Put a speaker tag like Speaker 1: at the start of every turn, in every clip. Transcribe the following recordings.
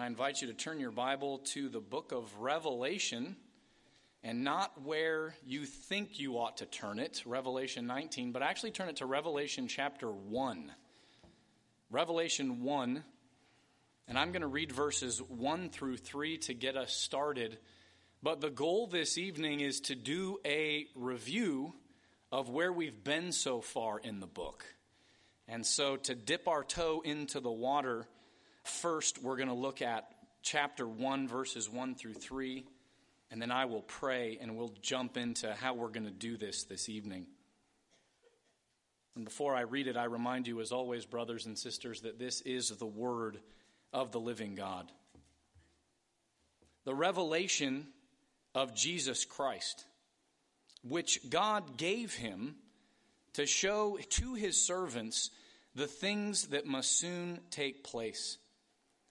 Speaker 1: I invite you to turn your Bible to the book of Revelation and not where you think you ought to turn it, Revelation 19, but actually turn it to Revelation chapter 1. Revelation 1, and I'm going to read verses 1 through 3 to get us started. But the goal this evening is to do a review of where we've been so far in the book. And so to dip our toe into the water, first we're going to look at chapter 1, verses 1 through 3 and then I will pray and we'll jump into how we're going to do this this evening. And before I read it, I remind you, as always, brothers and sisters, that this is the Word of the living God. The revelation of Jesus Christ, which God gave him to show to his servants the things that must soon take place.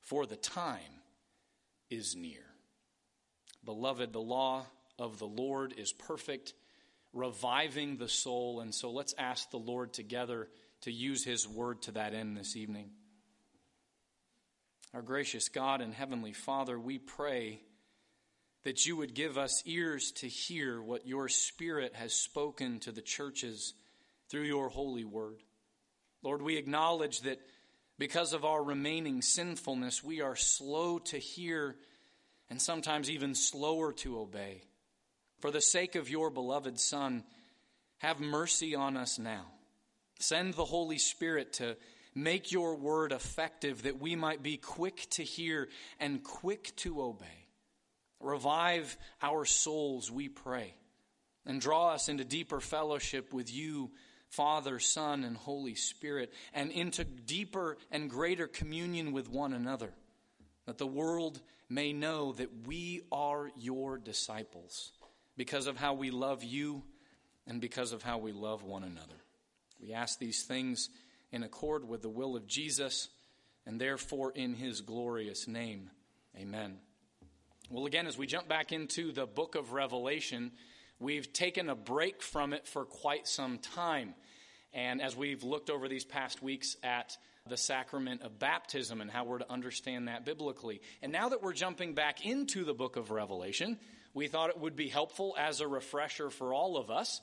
Speaker 1: for the time is near. Beloved, the law of the Lord is perfect, reviving the soul. And so let's ask the Lord together to use his word to that end this evening. Our gracious God and Heavenly Father, we pray that you would give us ears to hear what your Spirit has spoken to the churches through your holy word. Lord, we acknowledge that because of our remaining sinfulness, we are slow to hear and sometimes even slower to obey. For the sake of your beloved Son, have mercy on us now. Send the Holy Spirit to make your word effective that we might be quick to hear and quick to obey. Revive our souls, we pray, and draw us into deeper fellowship with you, Father, Son, and Holy Spirit, and into deeper and greater communion with one another, that the world may know that we are your disciples because of how we love you and because of how we love one another. We ask these things in accord with the will of Jesus and therefore in his glorious name. Amen. Well, again, as we jump back into the book of Revelation, we've taken a break from it for quite some time. And as we've looked over these past weeks at the sacrament of baptism and how we're to understand that biblically. And now that we're jumping back into the book of Revelation, we thought it would be helpful as a refresher for all of us.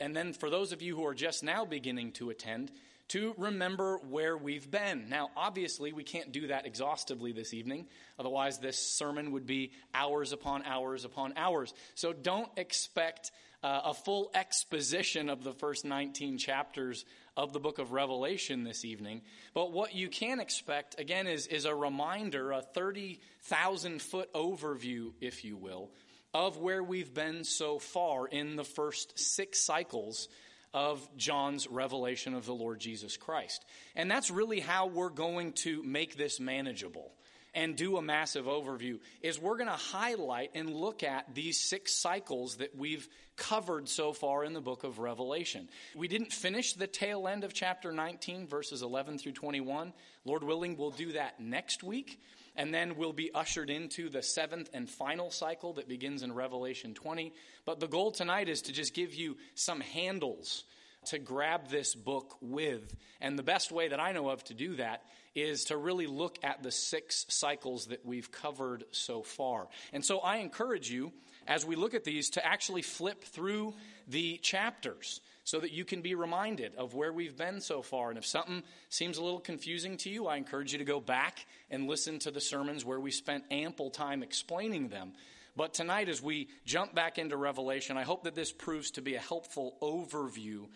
Speaker 1: And then for those of you who are just now beginning to attend, to remember where we've been. Now, obviously, we can't do that exhaustively this evening. Otherwise, this sermon would be hours upon hours upon hours. So don't expect uh, a full exposition of the first 19 chapters of the book of Revelation this evening. But what you can expect, again, is, is a reminder, a 30,000 foot overview, if you will, of where we've been so far in the first six cycles of John's revelation of the Lord Jesus Christ. And that's really how we're going to make this manageable and do a massive overview is we're going to highlight and look at these six cycles that we've covered so far in the book of Revelation. We didn't finish the tail end of chapter 19, verses 11 through 21. Lord willing, we'll do that next week. And then we'll be ushered into the seventh and final cycle that begins in Revelation 20. But the goal tonight is to just give you some handles to grab this book with. And the best way that I know of to do that is to really look at the six cycles that we've covered so far. And so I encourage you, as we look at these, to actually flip through the chapters so that you can be reminded of where we've been so far. And if something seems a little confusing to you, I encourage you to go back and listen to the sermons where we spent ample time explaining them. But tonight, as we jump back into Revelation, I hope that this proves to be a helpful overview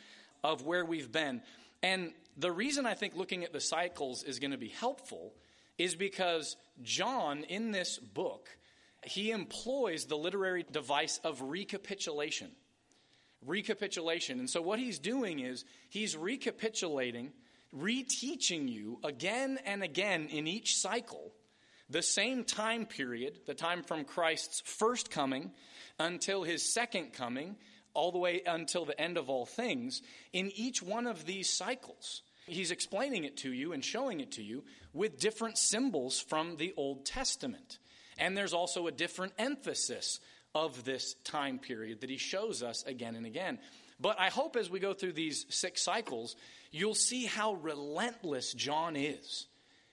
Speaker 1: of where we've been. And the reason I think looking at the cycles is going to be helpful is because John, in this book, he employs the literary device of recapitulation. Recapitulation. And so what he's doing is he's recapitulating, reteaching you again and again in each cycle the same time period, the time from Christ's first coming until his second coming, all the way until the end of all things, in each one of these cycles, he's explaining it to you and showing it to you with different symbols from the Old Testament. And there's also a different emphasis of this time period that he shows us again and again. But I hope as we go through these six cycles, you'll see how relentless John is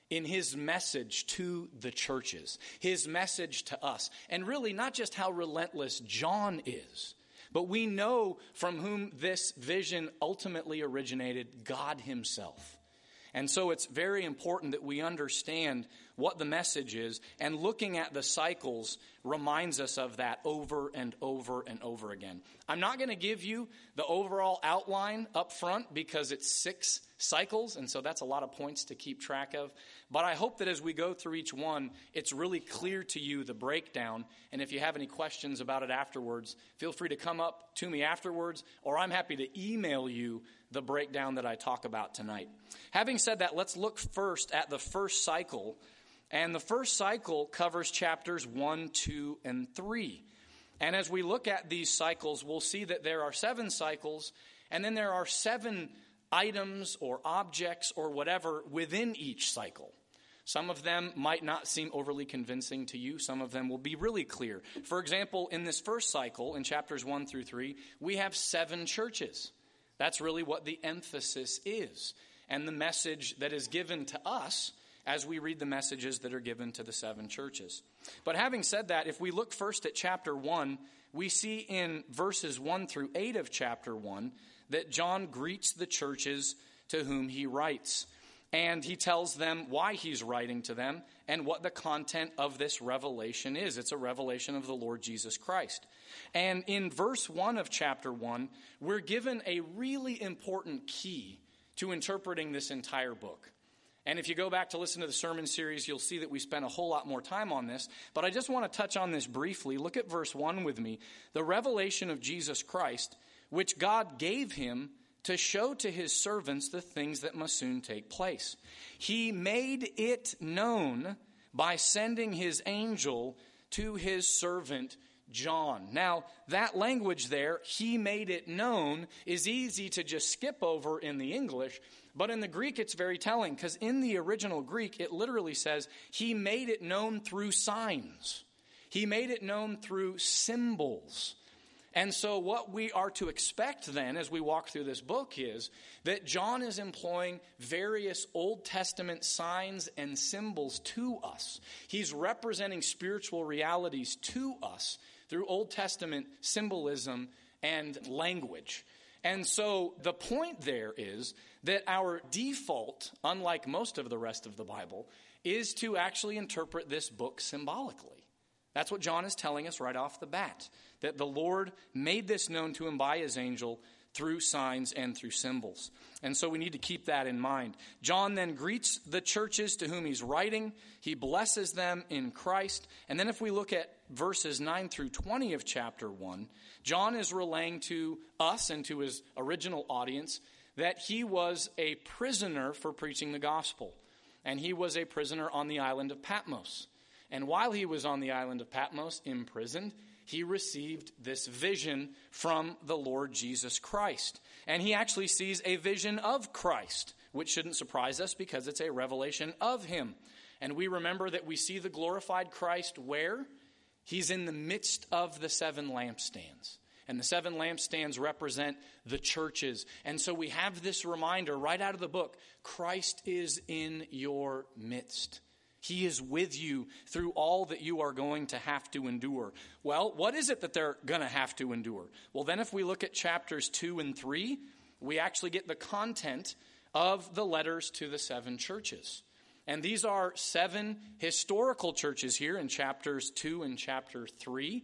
Speaker 1: in his message to the churches, his message to us. And really, not just how relentless John is, but we know from whom this vision ultimately originated God himself. And so it's very important that we understand what the message is, and looking at the cycles reminds us of that over and over and over again. I'm not going to give you the overall outline up front because it's six cycles, and so that's a lot of points to keep track of. But I hope that as we go through each one, it's really clear to you the breakdown. And if you have any questions about it afterwards, feel free to come up to me afterwards, or I'm happy to email you the breakdown that I talk about tonight. Having said that, let's look first at the first cycle and the first cycle covers chapters 1, 2, and 3. And as we look at these cycles, we'll see that there are seven cycles, and then there are seven items or objects or whatever within each cycle. Some of them might not seem overly convincing to you. Some of them will be really clear. For example, in this first cycle, in chapters 1 through 3, we have seven churches. That's really what the emphasis is. And the message that is given to us as we read the messages that are given to the seven churches. But having said that, if we look first at chapter 1, we see in verses 1 through 8 of chapter 1 that John greets the churches to whom he writes. And he tells them why he's writing to them and what the content of this revelation is. It's a revelation of the Lord Jesus Christ. And in verse 1 of chapter 1, we're given a really important key to interpreting this entire book. And if you go back to listen to the sermon series, you'll see that we spent a whole lot more time on this. But I just want to touch on this briefly. Look at verse 1 with me. The revelation of Jesus Christ, which God gave him to show to his servants the things that must soon take place. He made it known by sending his angel to his servant John. Now, that language there, he made it known, is easy to just skip over in the English, but in the Greek it's very telling because in the original Greek it literally says, he made it known through signs. He made it known through symbols. And so, what we are to expect then as we walk through this book is that John is employing various Old Testament signs and symbols to us. He's representing spiritual realities to us through Old Testament symbolism and language. And so the point there is that our default, unlike most of the rest of the Bible, is to actually interpret this book symbolically. That's what John is telling us right off the bat that the Lord made this known to him by his angel through signs and through symbols. And so we need to keep that in mind. John then greets the churches to whom he's writing. He blesses them in Christ. And then if we look at verses 9 through 20 of chapter 1, John is relaying to us and to his original audience that he was a prisoner for preaching the gospel. And he was a prisoner on the island of Patmos. And while he was on the island of Patmos, imprisoned, he received this vision from the Lord Jesus Christ. And he actually sees a vision of Christ, which shouldn't surprise us because it's a revelation of him. And we remember that we see the glorified Christ where? He's in the midst of the seven lampstands. And the seven lampstands represent the churches. And so we have this reminder right out of the book Christ is in your midst. He is with you through all that you are going to have to endure. Well, what is it that they're going to have to endure? Well, then, if we look at chapters 2 and 3, we actually get the content of the letters to the seven churches. And these are seven historical churches here in chapters 2 and chapter 3.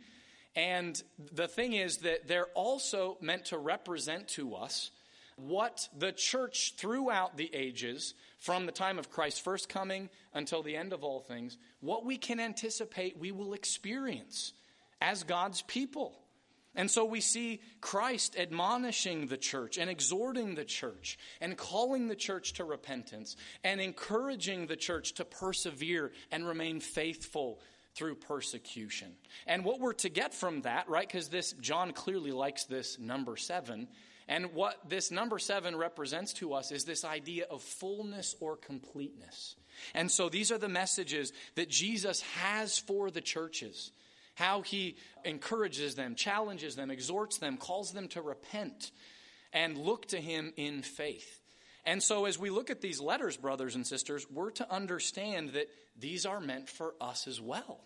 Speaker 1: And the thing is that they're also meant to represent to us what the church throughout the ages, from the time of Christ's first coming until the end of all things, what we can anticipate we will experience as God's people. And so we see Christ admonishing the church and exhorting the church and calling the church to repentance and encouraging the church to persevere and remain faithful through persecution. And what we're to get from that, right? Because this, John clearly likes this number seven. And what this number seven represents to us is this idea of fullness or completeness. And so these are the messages that Jesus has for the churches how he encourages them, challenges them, exhorts them, calls them to repent and look to him in faith. And so, as we look at these letters, brothers and sisters, we're to understand that these are meant for us as well.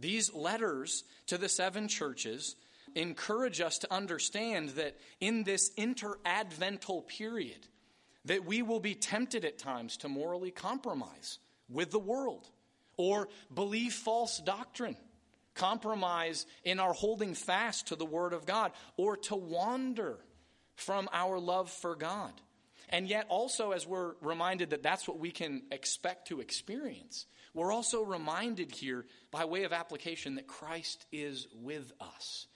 Speaker 1: These letters to the seven churches encourage us to understand that in this interadvental period, that we will be tempted at times to morally compromise with the world or believe false doctrine compromise in our holding fast to the Word of God, or to wander from our love for God. And yet, also, as we're reminded that that's what we can expect to experience, we're also reminded here, by way of application, that Christ is with us.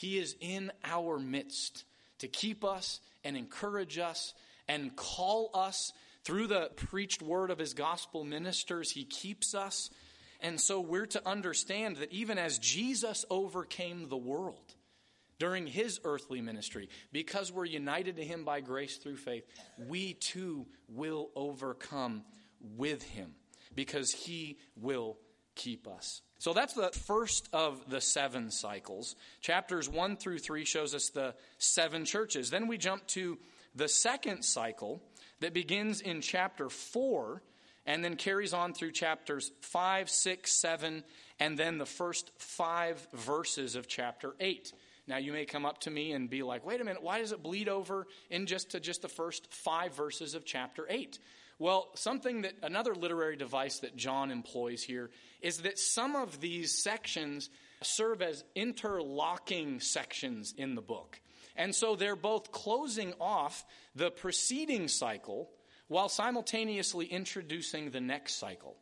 Speaker 1: He is in our midst to keep us and encourage us and call us through the preached word of his gospel ministers. He keeps us and so we're to understand that even as Jesus overcame the world during his earthly ministry, because we're united to him by grace through faith, we too will overcome with him because he will keep us. So that's the first of the seven cycles. Chapters 1 through 3 shows us the seven churches. Then we jump to the second cycle that begins in chapter 4 and then carries on through chapters 5, 6, 7, and then the first five verses of chapter 8. Now you may come up to me and be like, wait a minute, why does it bleed over in just to just the first five verses of chapter 8? Well, something that another literary device that John employs here is that some of these sections serve as interlocking sections in the book. And so they're both closing off the preceding cycle while simultaneously introducing the next cycle.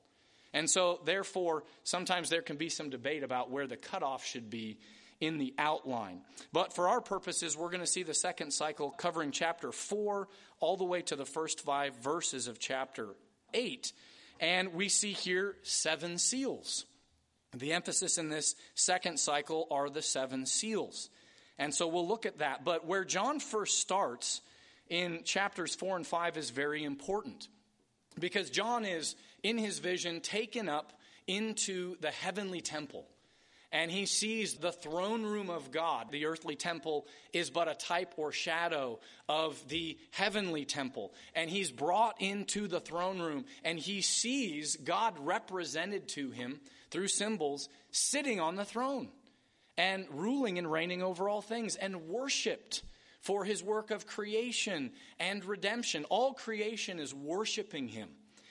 Speaker 1: And so, therefore, sometimes there can be some debate about where the cutoff should be in the outline. But for our purposes, we're going to see the second cycle covering chapter 4 all the way to the first five verses of chapter 8. And we see here seven seals. The emphasis in this second cycle are the seven seals. And so we'll look at that. But where John first starts in chapters 4 and 5 is very important because John is, in his vision, taken up into the heavenly temple. And he sees the throne room of God. The earthly temple is but a type or shadow of the heavenly temple. And he's brought into the throne room and he sees God represented to him through symbols sitting on the throne and ruling and reigning over all things and worshiped for his work of creation and redemption. All creation is worshiping him.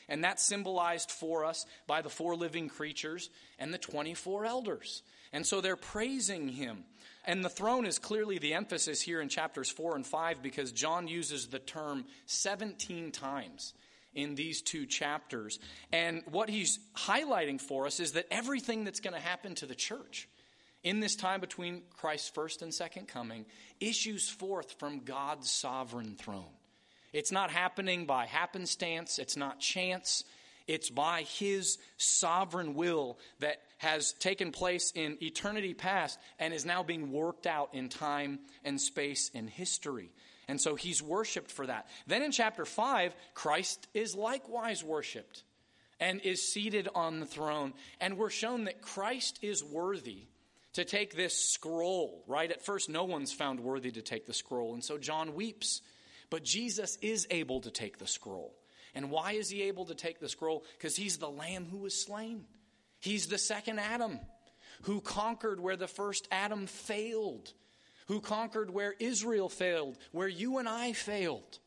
Speaker 1: And that's symbolized for us by the four living creatures and the 24 elders. And so they're praising him. And the throne is clearly the emphasis here in chapters 4 and 5 because John uses the term 17 times in these two chapters. And what he's highlighting for us is that everything that's going to happen to the church in this time between Christ's first and second coming issues forth from God's sovereign throne. It's not happening by happenstance, it's not chance. It's by his sovereign will that has taken place in eternity past and is now being worked out in time and space and history. And so he's worshiped for that. Then in chapter 5, Christ is likewise worshiped and is seated on the throne. And we're shown that Christ is worthy to take this scroll, right? At first, no one's found worthy to take the scroll, and so John weeps. But Jesus is able to take the scroll. And why is he able to take the scroll? Because he's the lamb who was slain. He's the second Adam who conquered where the first Adam failed, who conquered where Israel failed, where you and I failed.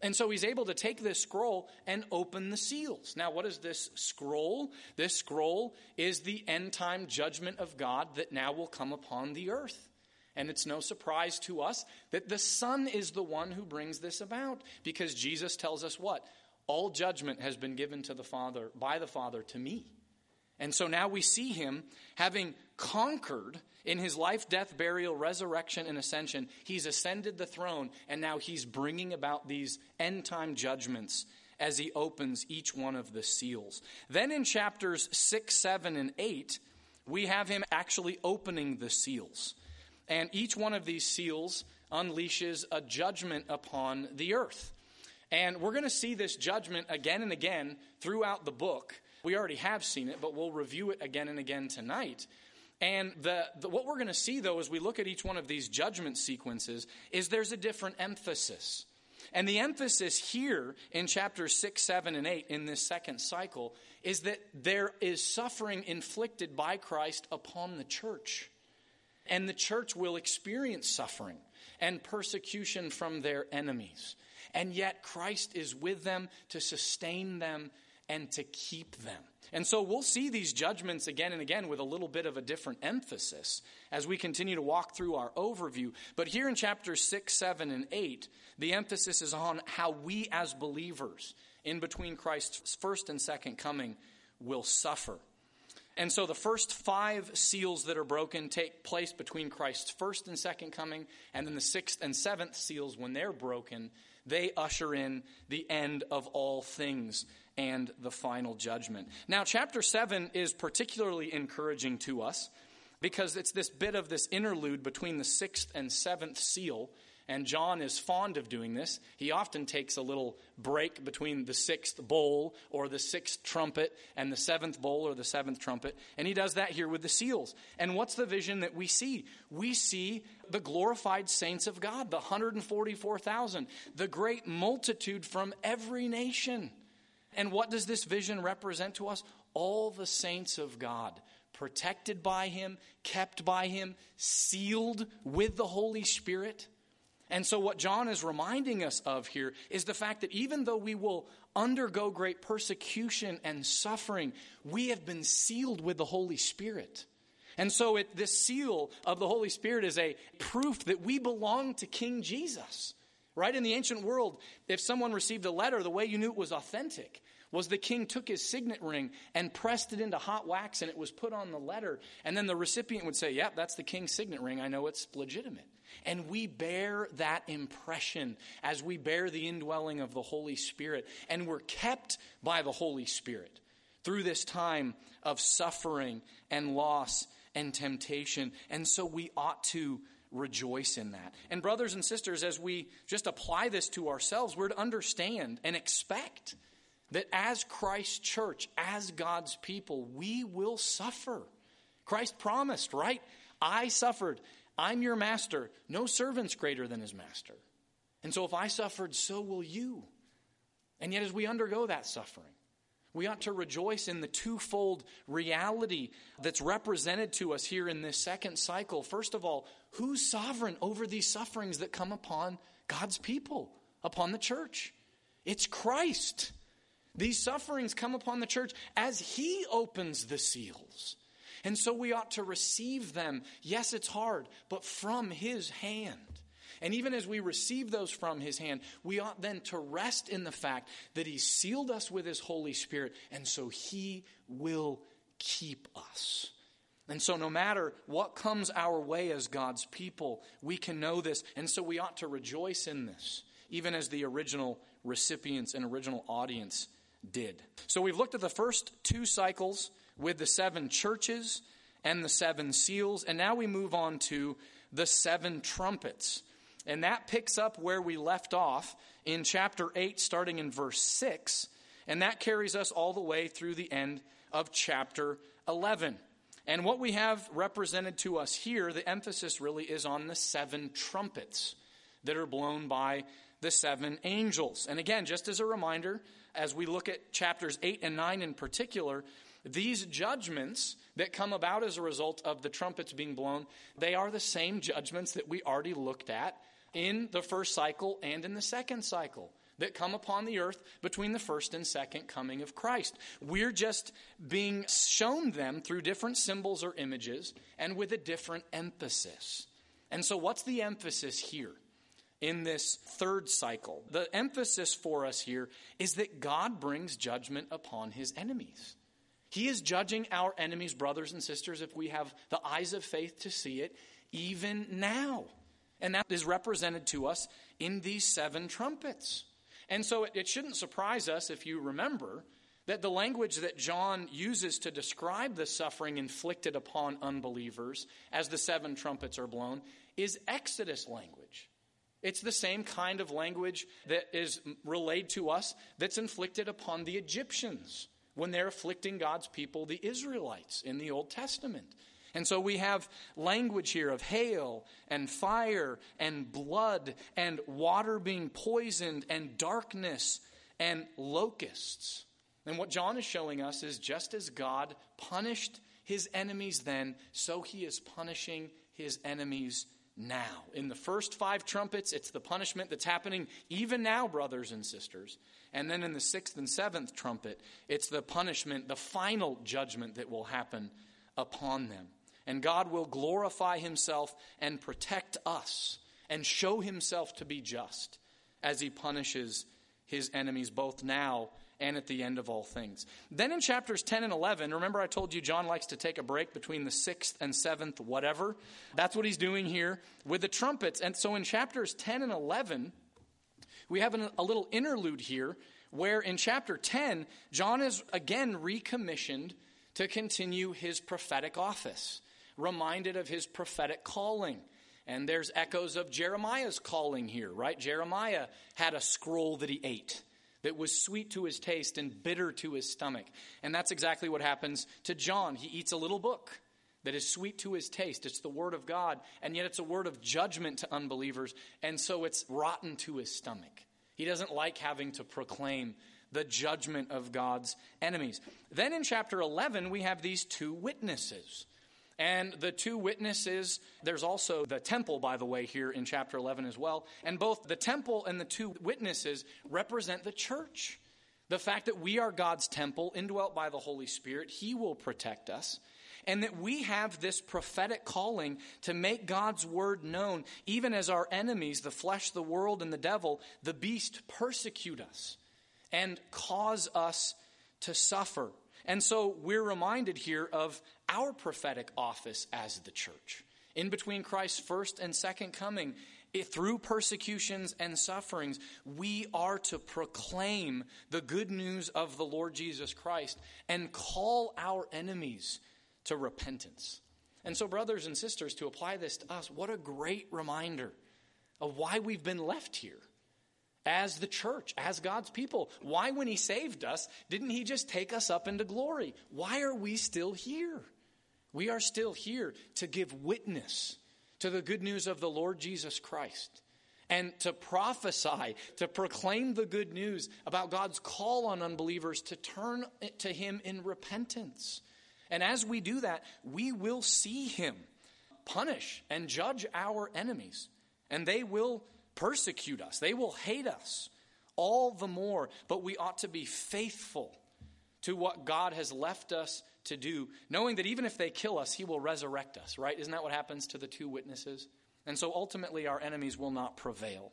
Speaker 1: And so he's able to take this scroll and open the seals. Now, what is this scroll? This scroll is the end time judgment of God that now will come upon the earth. And it's no surprise to us that the Son is the one who brings this about because Jesus tells us what? All judgment has been given to the Father by the Father to me. And so now we see him having conquered in his life, death, burial, resurrection, and ascension. He's ascended the throne, and now he's bringing about these end time judgments as he opens each one of the seals. Then in chapters 6, 7, and 8, we have him actually opening the seals. And each one of these seals unleashes a judgment upon the earth. And we're going to see this judgment again and again throughout the book. We already have seen it, but we'll review it again and again tonight. And the, the, what we're going to see, though, as we look at each one of these judgment sequences, is there's a different emphasis. And the emphasis here in chapters 6, 7, and 8 in this second cycle is that there is suffering inflicted by Christ upon the church. And the church will experience suffering and persecution from their enemies. And yet Christ is with them to sustain them and to keep them. And so we'll see these judgments again and again with a little bit of a different emphasis as we continue to walk through our overview. But here in chapters 6, 7, and 8, the emphasis is on how we as believers, in between Christ's first and second coming, will suffer. And so the first five seals that are broken take place between Christ's first and second coming, and then the sixth and seventh seals, when they're broken, they usher in the end of all things and the final judgment. Now, chapter 7 is particularly encouraging to us because it's this bit of this interlude between the sixth and seventh seal. And John is fond of doing this. He often takes a little break between the sixth bowl or the sixth trumpet and the seventh bowl or the seventh trumpet. And he does that here with the seals. And what's the vision that we see? We see the glorified saints of God, the 144,000, the great multitude from every nation. And what does this vision represent to us? All the saints of God, protected by Him, kept by Him, sealed with the Holy Spirit. And so, what John is reminding us of here is the fact that even though we will undergo great persecution and suffering, we have been sealed with the Holy Spirit. And so, it, this seal of the Holy Spirit is a proof that we belong to King Jesus. Right? In the ancient world, if someone received a letter, the way you knew it was authentic was the king took his signet ring and pressed it into hot wax and it was put on the letter. And then the recipient would say, Yep, that's the king's signet ring. I know it's legitimate. And we bear that impression as we bear the indwelling of the Holy Spirit. And we're kept by the Holy Spirit through this time of suffering and loss and temptation. And so we ought to rejoice in that. And, brothers and sisters, as we just apply this to ourselves, we're to understand and expect that as Christ's church, as God's people, we will suffer. Christ promised, right? I suffered. I'm your master. No servant's greater than his master. And so if I suffered, so will you. And yet, as we undergo that suffering, we ought to rejoice in the twofold reality that's represented to us here in this second cycle. First of all, who's sovereign over these sufferings that come upon God's people, upon the church? It's Christ. These sufferings come upon the church as He opens the seals. And so we ought to receive them. Yes, it's hard, but from His hand. And even as we receive those from his hand, we ought then to rest in the fact that he sealed us with his Holy Spirit, and so he will keep us. And so, no matter what comes our way as God's people, we can know this. And so, we ought to rejoice in this, even as the original recipients and original audience did. So, we've looked at the first two cycles with the seven churches and the seven seals. And now we move on to the seven trumpets. And that picks up where we left off in chapter 8, starting in verse 6. And that carries us all the way through the end of chapter 11. And what we have represented to us here, the emphasis really is on the seven trumpets that are blown by the seven angels. And again, just as a reminder, as we look at chapters 8 and 9 in particular, these judgments that come about as a result of the trumpets being blown, they are the same judgments that we already looked at in the first cycle and in the second cycle that come upon the earth between the first and second coming of Christ. We're just being shown them through different symbols or images and with a different emphasis. And so, what's the emphasis here in this third cycle? The emphasis for us here is that God brings judgment upon his enemies. He is judging our enemies, brothers and sisters, if we have the eyes of faith to see it, even now. And that is represented to us in these seven trumpets. And so it, it shouldn't surprise us if you remember that the language that John uses to describe the suffering inflicted upon unbelievers as the seven trumpets are blown is Exodus language. It's the same kind of language that is relayed to us that's inflicted upon the Egyptians when they're afflicting God's people, the Israelites, in the Old Testament. And so we have language here of hail and fire and blood and water being poisoned and darkness and locusts. And what John is showing us is just as God punished his enemies then, so he is punishing his enemies now. In the first five trumpets, it's the punishment that's happening even now, brothers and sisters. And then in the sixth and seventh trumpet, it's the punishment, the final judgment that will happen upon them. And God will glorify himself and protect us and show himself to be just as he punishes his enemies both now and at the end of all things. Then in chapters 10 and 11, remember I told you John likes to take a break between the sixth and seventh, whatever? That's what he's doing here with the trumpets. And so in chapters 10 and 11, we have an, a little interlude here where in chapter 10, John is again recommissioned to continue his prophetic office, reminded of his prophetic calling. And there's echoes of Jeremiah's calling here, right? Jeremiah had a scroll that he ate that was sweet to his taste and bitter to his stomach. And that's exactly what happens to John. He eats a little book that is sweet to his taste. It's the word of God, and yet it's a word of judgment to unbelievers, and so it's rotten to his stomach. He doesn't like having to proclaim the judgment of God's enemies. Then in chapter 11, we have these two witnesses. And the two witnesses, there's also the temple, by the way, here in chapter 11 as well. And both the temple and the two witnesses represent the church. The fact that we are God's temple, indwelt by the Holy Spirit, He will protect us. And that we have this prophetic calling to make God's word known, even as our enemies, the flesh, the world, and the devil, the beast, persecute us and cause us to suffer. And so we're reminded here of our prophetic office as the church. In between Christ's first and second coming, through persecutions and sufferings, we are to proclaim the good news of the Lord Jesus Christ and call our enemies to repentance. And so, brothers and sisters, to apply this to us, what a great reminder of why we've been left here as the church, as God's people. Why, when He saved us, didn't He just take us up into glory? Why are we still here? We are still here to give witness to the good news of the Lord Jesus Christ and to prophesy, to proclaim the good news about God's call on unbelievers to turn to Him in repentance. And as we do that, we will see Him punish and judge our enemies, and they will persecute us, they will hate us all the more, but we ought to be faithful to what God has left us to do, knowing that even if they kill us, He will resurrect us, right? Isn't that what happens to the two witnesses? And so ultimately, our enemies will not prevail.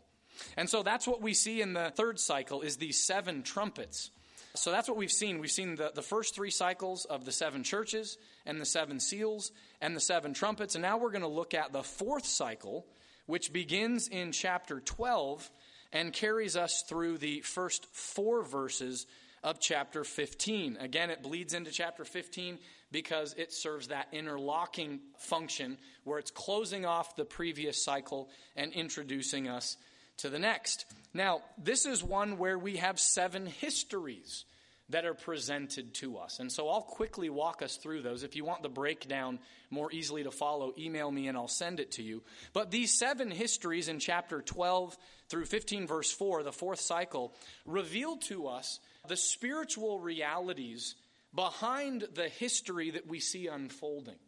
Speaker 1: And so that's what we see in the third cycle is these seven trumpets. So that's what we've seen. We've seen the, the first three cycles of the seven churches and the seven seals and the seven trumpets. And now we're going to look at the fourth cycle, which begins in chapter 12 and carries us through the first four verses of chapter 15. Again, it bleeds into chapter 15 because it serves that interlocking function where it's closing off the previous cycle and introducing us to the next. Now, this is one where we have seven histories that are presented to us. And so I'll quickly walk us through those. If you want the breakdown more easily to follow, email me and I'll send it to you. But these seven histories in chapter 12 through 15, verse 4, the fourth cycle, reveal to us the spiritual realities behind the history that we see unfolding.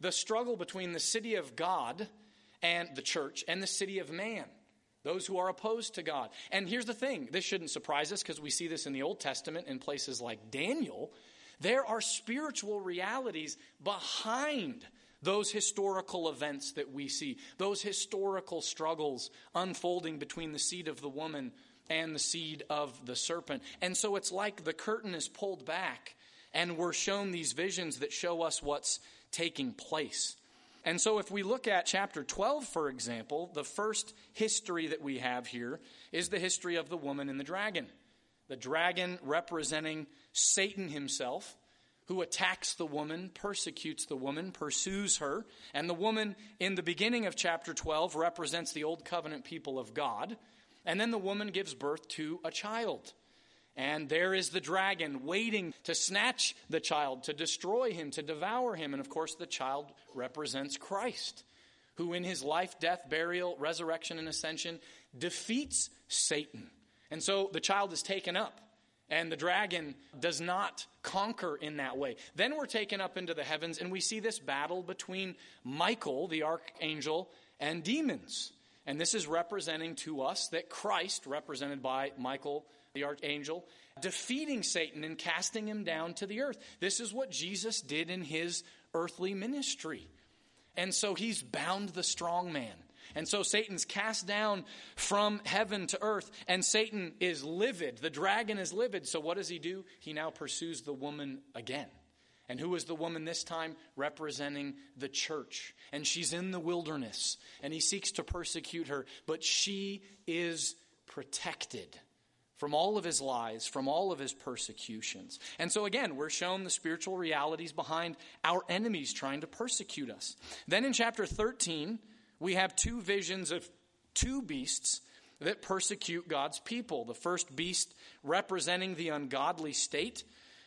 Speaker 1: The struggle between the city of God and the church and the city of man those who are opposed to God. And here's the thing this shouldn't surprise us because we see this in the Old Testament in places like Daniel. There are spiritual realities behind those historical events that we see, those historical struggles unfolding between the seed of the woman and the seed of the serpent. And so it's like the curtain is pulled back and we're shown these visions that show us what's taking place. And so, if we look at chapter 12, for example, the first history that we have here is the history of the woman and the dragon. The dragon representing Satan himself, who attacks the woman, persecutes the woman, pursues her. And the woman in the beginning of chapter 12 represents the old covenant people of God. And then the woman gives birth to a child. And there is the dragon waiting to snatch the child, to destroy him, to devour him. And of course, the child represents Christ, who in his life, death, burial, resurrection, and ascension defeats Satan. And so the child is taken up. And the dragon does not conquer in that way. Then we're taken up into the heavens, and we see this battle between Michael, the archangel, and demons. And this is representing to us that Christ, represented by Michael, the archangel, defeating Satan and casting him down to the earth. This is what Jesus did in his earthly ministry. And so he's bound the strong man. And so Satan's cast down from heaven to earth, and Satan is livid. The dragon is livid. So what does he do? He now pursues the woman again. And who is the woman this time? Representing the church. And she's in the wilderness, and he seeks to persecute her, but she is protected from all of his lies, from all of his persecutions. And so, again, we're shown the spiritual realities behind our enemies trying to persecute us. Then in chapter 13, we have two visions of two beasts that persecute God's people. The first beast representing the ungodly state,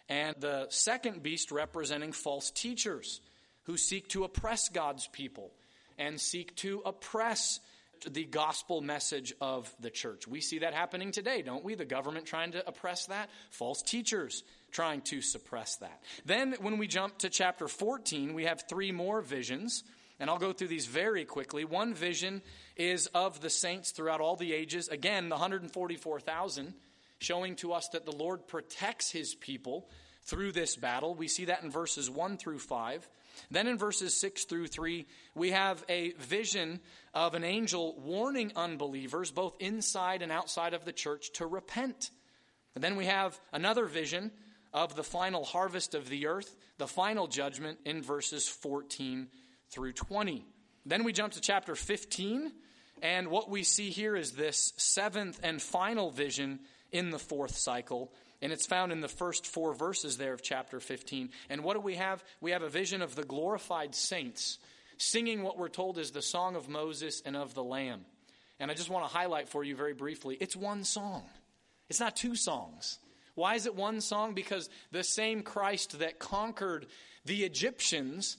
Speaker 1: and the second beast representing false teachers who seek to oppress God's people and seek to oppress the gospel message of the church. We see that happening today, don't we? The government trying to oppress that, false teachers trying to suppress that. Then, when we jump to chapter 14, we have three more visions. And I'll go through these very quickly. One vision is of the saints throughout all the ages. Again, the 144,000, showing to us that the Lord protects his people through this battle. We see that in verses 1 through 5. Then in verses 6 through 3, we have a vision of an angel warning unbelievers, both inside and outside of the church, to repent. And then we have another vision of the final harvest of the earth, the final judgment in verses 14 through 20. Then we jump to chapter 15, and what we see here is this seventh and final vision in the fourth cycle. And it's found in the first four verses there of chapter 15. And what do we have? We have a vision of the glorified saints singing what we're told is the song of Moses and of the Lamb. And I just want to highlight for you very briefly it's one song, it's not two songs. Why is it one song? Because the same Christ that conquered the Egyptians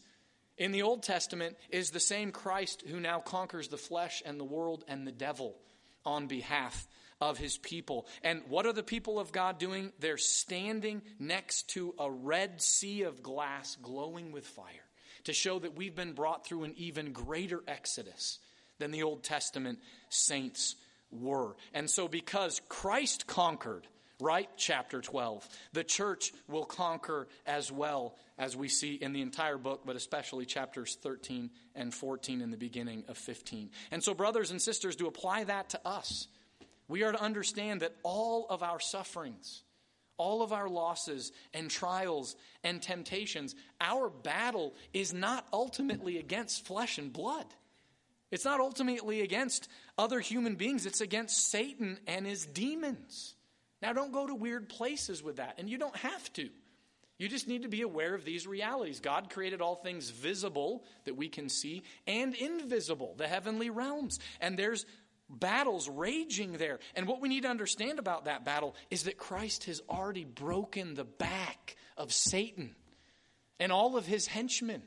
Speaker 1: in the Old Testament is the same Christ who now conquers the flesh and the world and the devil on behalf of his people. And what are the people of God doing? They're standing next to a red sea of glass glowing with fire to show that we've been brought through an even greater exodus than the Old Testament saints were. And so, because Christ conquered, right? Chapter 12, the church will conquer as well as we see in the entire book, but especially chapters 13 and 14 in the beginning of 15. And so, brothers and sisters, to apply that to us, we are to understand that all of our sufferings, all of our losses and trials and temptations, our battle is not ultimately against flesh and blood. It's not ultimately against other human beings, it's against Satan and his demons. Now, don't go to weird places with that, and you don't have to. You just need to be aware of these realities. God created all things visible that we can see and invisible, the heavenly realms. And there's battles raging there. And what we need to understand about that battle is that Christ has already broken the back of Satan and all of his henchmen.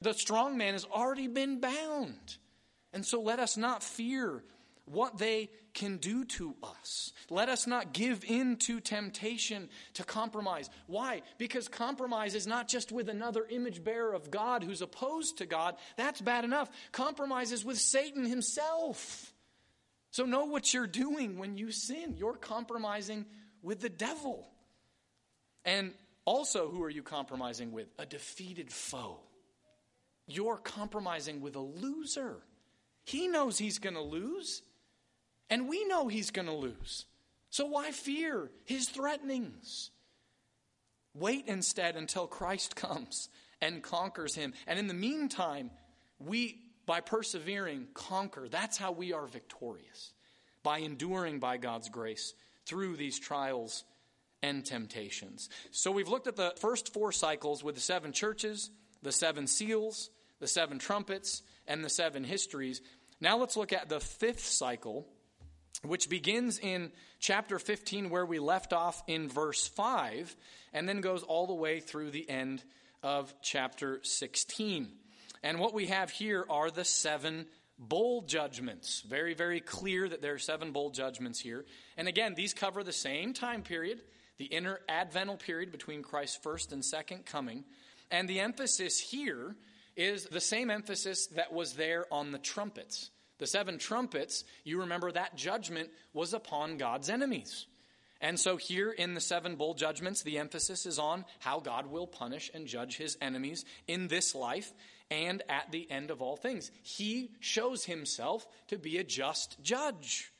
Speaker 1: The strong man has already been bound. And so let us not fear what they can do to us. Let us not give in to temptation to compromise. Why? Because compromise is not just with another image bearer of God who's opposed to God. That's bad enough. Compromise is with Satan himself. So know what you're doing when you sin. You're compromising with the devil. And also, who are you compromising with? A defeated foe. You're compromising with a loser. He knows he's going to lose, and we know he's going to lose. So why fear his threatenings? Wait instead until Christ comes and conquers him. And in the meantime, we, by persevering, conquer. That's how we are victorious, by enduring by God's grace through these trials and temptations. So we've looked at the first four cycles with the seven churches, the seven seals, the seven trumpets, and the seven histories. Now let's look at the fifth cycle, which begins in chapter 15, where we left off in verse 5, and then goes all the way through the end of chapter 16. And what we have here are the seven bowl judgments. Very, very clear that there are seven bowl judgments here. And again, these cover the same time period, the inter-advental period between Christ's first and second coming. And the emphasis here is the same emphasis that was there on the trumpets. The seven trumpets, you remember that judgment was upon God's enemies. And so, here in the seven bowl judgments, the emphasis is on how God will punish and judge his enemies in this life and at the end of all things. He shows himself to be a just judge.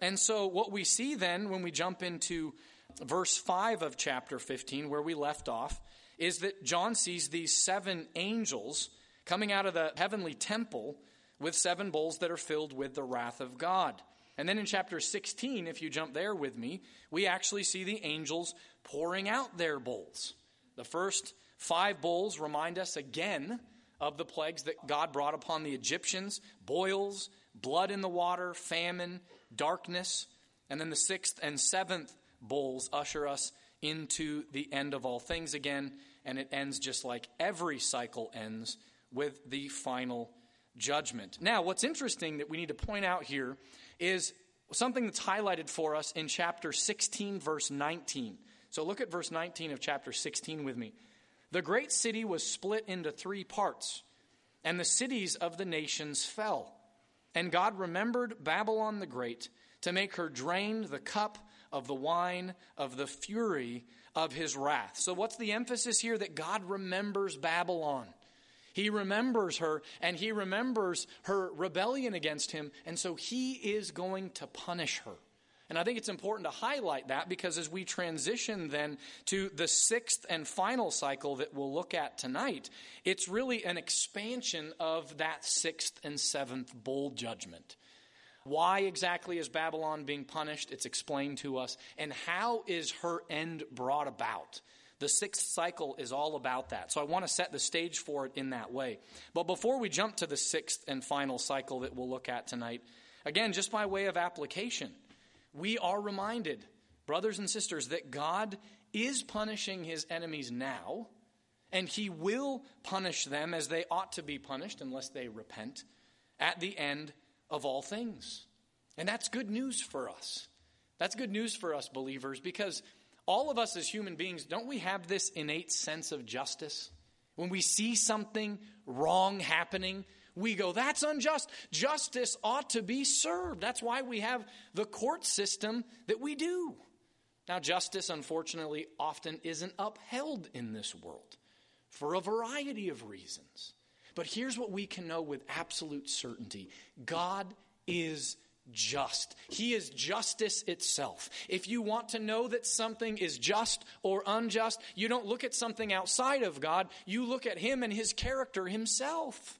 Speaker 1: And so, what we see then when we jump into verse 5 of chapter 15, where we left off, is that John sees these seven angels coming out of the heavenly temple with seven bowls that are filled with the wrath of God. And then in chapter 16, if you jump there with me, we actually see the angels pouring out their bowls. The first five bowls remind us again of the plagues that God brought upon the Egyptians boils, blood in the water, famine, darkness. And then the sixth and seventh bowls usher us into the end of all things again and it ends just like every cycle ends with the final judgment. Now, what's interesting that we need to point out here is something that's highlighted for us in chapter 16, verse 19. So look at verse 19 of chapter 16 with me. The great city was split into three parts, and the cities of the nations fell. And God remembered Babylon the Great to make her drain the cup of the wine of the fury of his wrath. So, what's the emphasis here? That God remembers Babylon. He remembers her and he remembers her rebellion against him, and so he is going to punish her. And I think it's important to highlight that because as we transition then to the sixth and final cycle that we'll look at tonight, it's really an expansion of that sixth and seventh bowl judgment. Why exactly is Babylon being punished? It's explained to us. And how is her end brought about? The sixth cycle is all about that. So I want to set the stage for it in that way. But before we jump to the sixth and final cycle that we'll look at tonight, again, just by way of application, we are reminded, brothers and sisters, that God is punishing his enemies now, and he will punish them as they ought to be punished unless they repent at the end of all things. And that's good news for us. That's good news for us believers because all of us as human beings, don't we have this innate sense of justice? When we see something wrong happening, we go, that's unjust. Justice ought to be served. That's why we have the court system that we do. Now, justice, unfortunately, often isn't upheld in this world for a variety of reasons. But here's what we can know with absolute certainty God is just. He is justice itself. If you want to know that something is just or unjust, you don't look at something outside of God, you look at Him and His character Himself.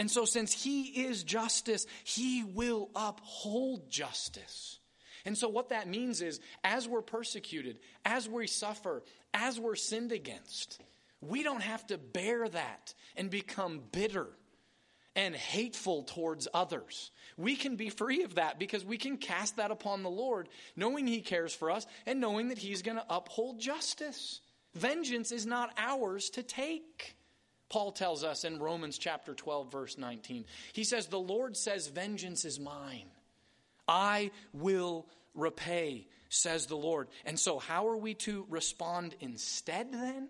Speaker 1: And so, since He is justice, He will uphold justice. And so, what that means is, as we're persecuted, as we suffer, as we're sinned against, we don't have to bear that and become bitter and hateful towards others. We can be free of that because we can cast that upon the Lord, knowing He cares for us and knowing that He's going to uphold justice. Vengeance is not ours to take. Paul tells us in Romans chapter 12, verse 19. He says, The Lord says, Vengeance is mine. I will repay, says the Lord. And so, how are we to respond instead then?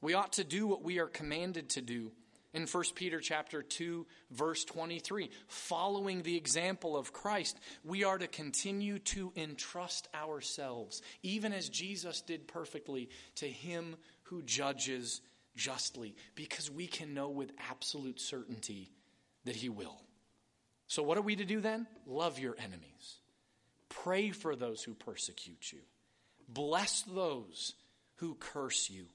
Speaker 1: We ought to do what we are commanded to do. In 1 Peter chapter 2 verse 23, following the example of Christ, we are to continue to entrust ourselves, even as Jesus did perfectly, to him who judges justly, because we can know with absolute certainty that he will. So what are we to do then? Love your enemies. Pray for those who persecute you. Bless those who curse you.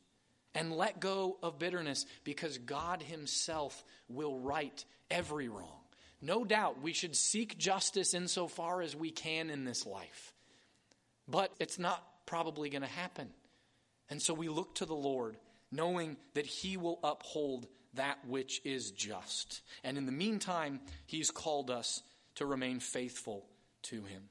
Speaker 1: And let go of bitterness because God Himself will right every wrong. No doubt we should seek justice insofar as we can in this life. But it's not probably going to happen. And so we look to the Lord, knowing that He will uphold that which is just. And in the meantime, He's called us to remain faithful to Him.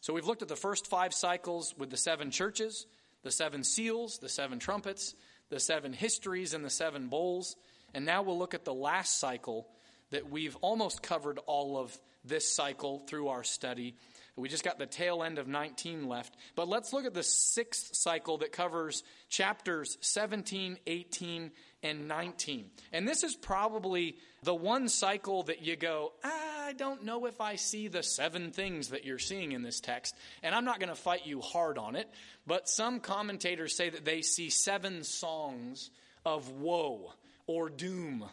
Speaker 1: So we've looked at the first five cycles with the seven churches, the seven seals, the seven trumpets, the seven histories, and the seven bowls. And now we'll look at the last cycle that we've almost covered all of this cycle through our study. We just got the tail end of 19 left. But let's look at the sixth cycle that covers chapters 17, 18, and 19. And this is probably the one cycle that you go, ah, I don't know if I see the seven things that you're seeing in this text. And I'm not going to fight you hard on it, but some commentators say that they see seven songs of woe or doom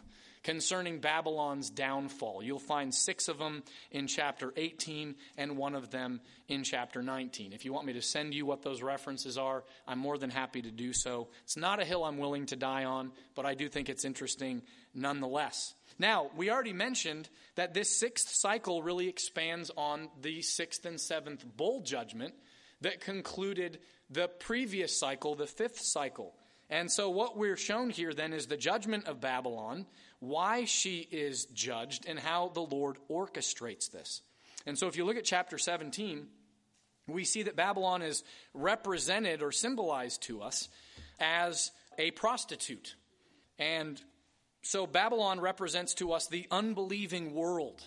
Speaker 1: concerning Babylon's downfall. You'll find six of them in chapter 18 and one of them in chapter 19. If you want me to send you what those references are, I'm more than happy to do so. It's not a hill I'm willing to die on, but I do think it's interesting nonetheless. Now, we already mentioned that this sixth cycle really expands on the sixth and seventh bowl judgment that concluded the previous cycle, the fifth cycle. And so, what we're shown here then is the judgment of Babylon, why she is judged, and how the Lord orchestrates this. And so, if you look at chapter 17, we see that Babylon is represented or symbolized to us as a prostitute. And so, Babylon represents to us the unbelieving world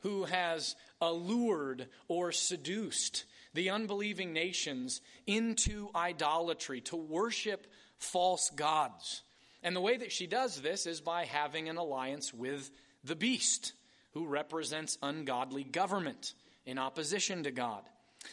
Speaker 1: who has allured or seduced the unbelieving nations into idolatry, to worship false gods. And the way that she does this is by having an alliance with the beast, who represents ungodly government in opposition to God.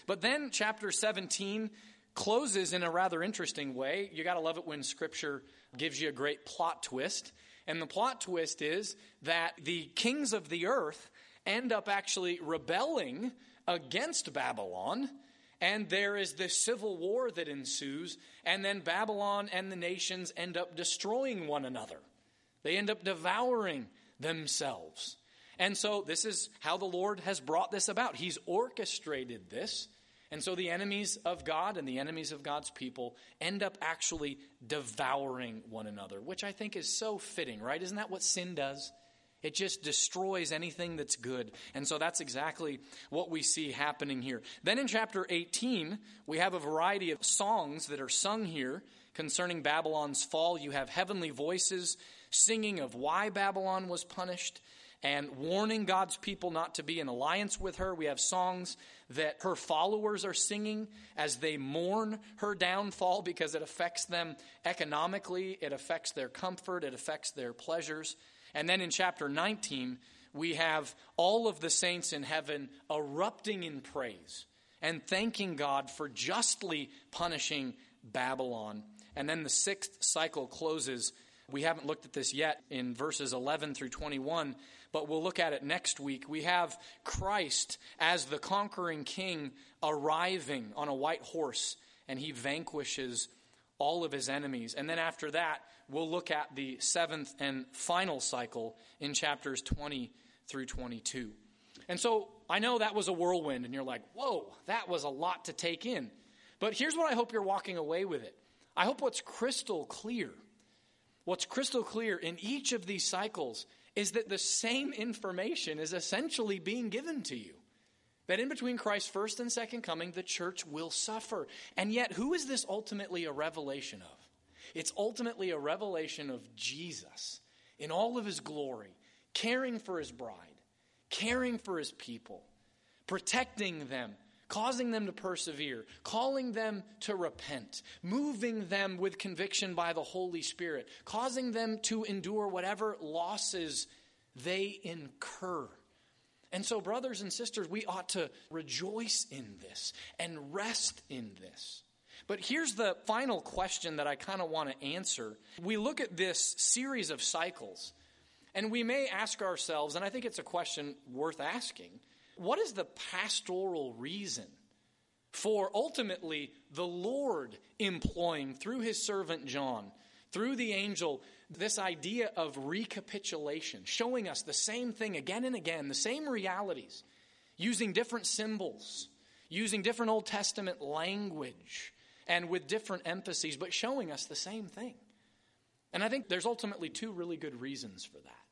Speaker 1: But then chapter 17 closes in a rather interesting way. You got to love it when scripture gives you a great plot twist. And the plot twist is that the kings of the earth end up actually rebelling against Babylon and there is this civil war that ensues, and then Babylon and the nations end up destroying one another. They end up devouring themselves. And so, this is how the Lord has brought this about. He's orchestrated this. And so, the enemies of God and the enemies of God's people end up actually devouring one another, which I think is so fitting, right? Isn't that what sin does? It just destroys anything that's good. And so that's exactly what we see happening here. Then in chapter 18, we have a variety of songs that are sung here concerning Babylon's fall. You have heavenly voices singing of why Babylon was punished and warning God's people not to be in alliance with her. We have songs that her followers are singing as they mourn her downfall because it affects them economically, it affects their comfort, it affects their pleasures. And then in chapter 19, we have all of the saints in heaven erupting in praise and thanking God for justly punishing Babylon. And then the sixth cycle closes. We haven't looked at this yet in verses 11 through 21, but we'll look at it next week. We have Christ as the conquering king arriving on a white horse, and he vanquishes all of his enemies. And then after that, we'll look at the seventh and final cycle in chapters 20 through 22. And so I know that was a whirlwind, and you're like, whoa, that was a lot to take in. But here's what I hope you're walking away with it. I hope what's crystal clear, what's crystal clear in each of these cycles is that the same information is essentially being given to you. That in between Christ's first and second coming, the church will suffer. And yet, who is this ultimately a revelation of? It's ultimately a revelation of Jesus in all of his glory, caring for his bride, caring for his people, protecting them, causing them to persevere, calling them to repent, moving them with conviction by the Holy Spirit, causing them to endure whatever losses they incur. And so, brothers and sisters, we ought to rejoice in this and rest in this. But here's the final question that I kind of want to answer. We look at this series of cycles, and we may ask ourselves, and I think it's a question worth asking what is the pastoral reason for ultimately the Lord employing through his servant John, through the angel, this idea of recapitulation, showing us the same thing again and again, the same realities, using different symbols, using different Old Testament language, and with different emphases, but showing us the same thing. And I think there's ultimately two really good reasons for that.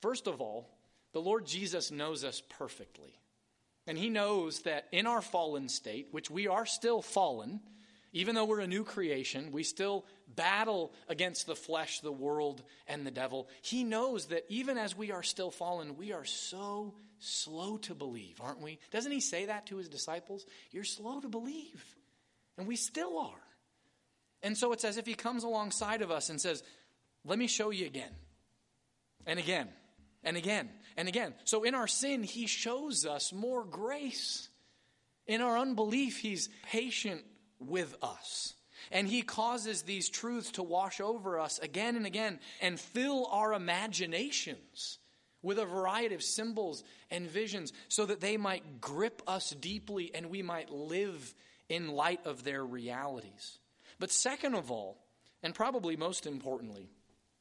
Speaker 1: First of all, the Lord Jesus knows us perfectly. And he knows that in our fallen state, which we are still fallen, even though we're a new creation, we still battle against the flesh, the world, and the devil. He knows that even as we are still fallen, we are so slow to believe, aren't we? Doesn't he say that to his disciples? You're slow to believe. And we still are. And so it's as if he comes alongside of us and says, Let me show you again, and again, and again, and again. So in our sin, he shows us more grace. In our unbelief, he's patient with us. And he causes these truths to wash over us again and again and fill our imaginations with a variety of symbols and visions so that they might grip us deeply and we might live in light of their realities. But second of all, and probably most importantly,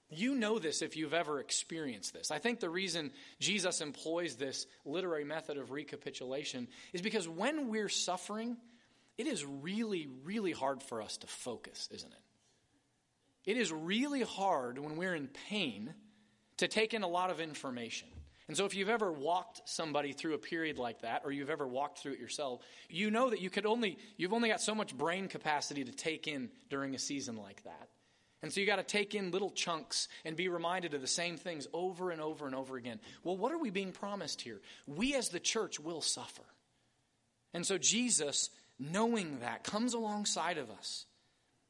Speaker 1: you know this if you've ever experienced this. I think the reason Jesus employs this literary method of recapitulation is because when we're suffering, it is really, really hard for us to focus, isn't it? It is really hard when we're in pain to take in a lot of information. And so, if you've ever walked somebody through a period like that, or you've ever walked through it yourself, you know that you could only, you've only got so much brain capacity to take in during a season like that. And so you got to take in little chunks and be reminded of the same things over and over and over again. Well, what are we being promised here? We as the church will suffer. And so Jesus, knowing that, comes alongside of us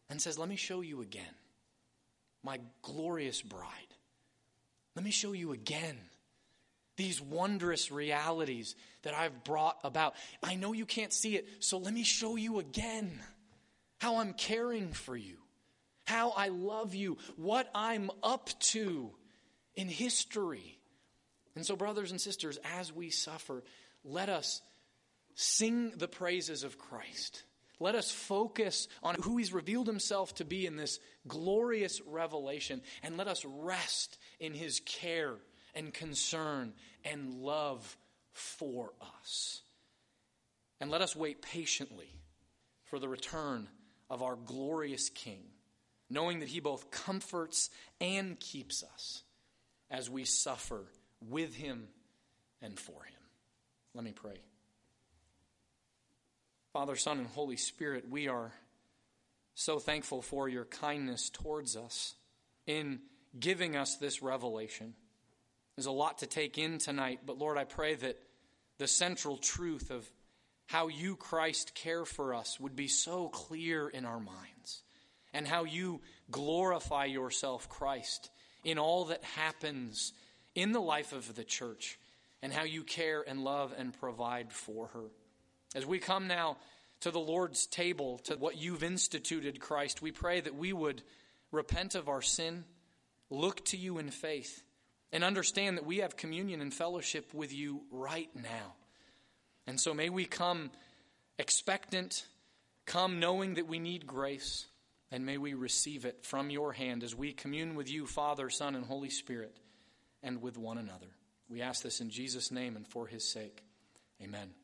Speaker 1: and says, Let me show you again, my glorious bride. Let me show you again these wondrous realities that I've brought about. I know you can't see it, so let me show you again how I'm caring for you how I love you, what I'm up to in history. And so, brothers and sisters, as we suffer, let us sing the praises of Christ. Let us focus on who He's revealed Himself to be in this glorious revelation, and let us rest in His care and concern and love for us. And let us wait patiently for the return of our glorious King knowing that He both comforts and keeps us as we suffer with Him and for Him. Let me pray. Father, Son, and Holy Spirit, we are so thankful for your kindness towards us in giving us this revelation. There's a lot to take in tonight, but Lord, I pray that the central truth of how you, Christ, care for us would be so clear in our minds and how you glorify yourself, Christ, in all that happens in the life of the church and how you care and love and provide for her. As we come now to the Lord's table, to what you've instituted, Christ, we pray that we would repent of our sin, look to you in faith, and understand that we have communion and fellowship with you right now. And so may we come expectant, come knowing that we need grace and may we receive it from your hand as we commune with you, Father, Son, and Holy Spirit, and with one another. We ask this in Jesus' name and for his sake. Amen.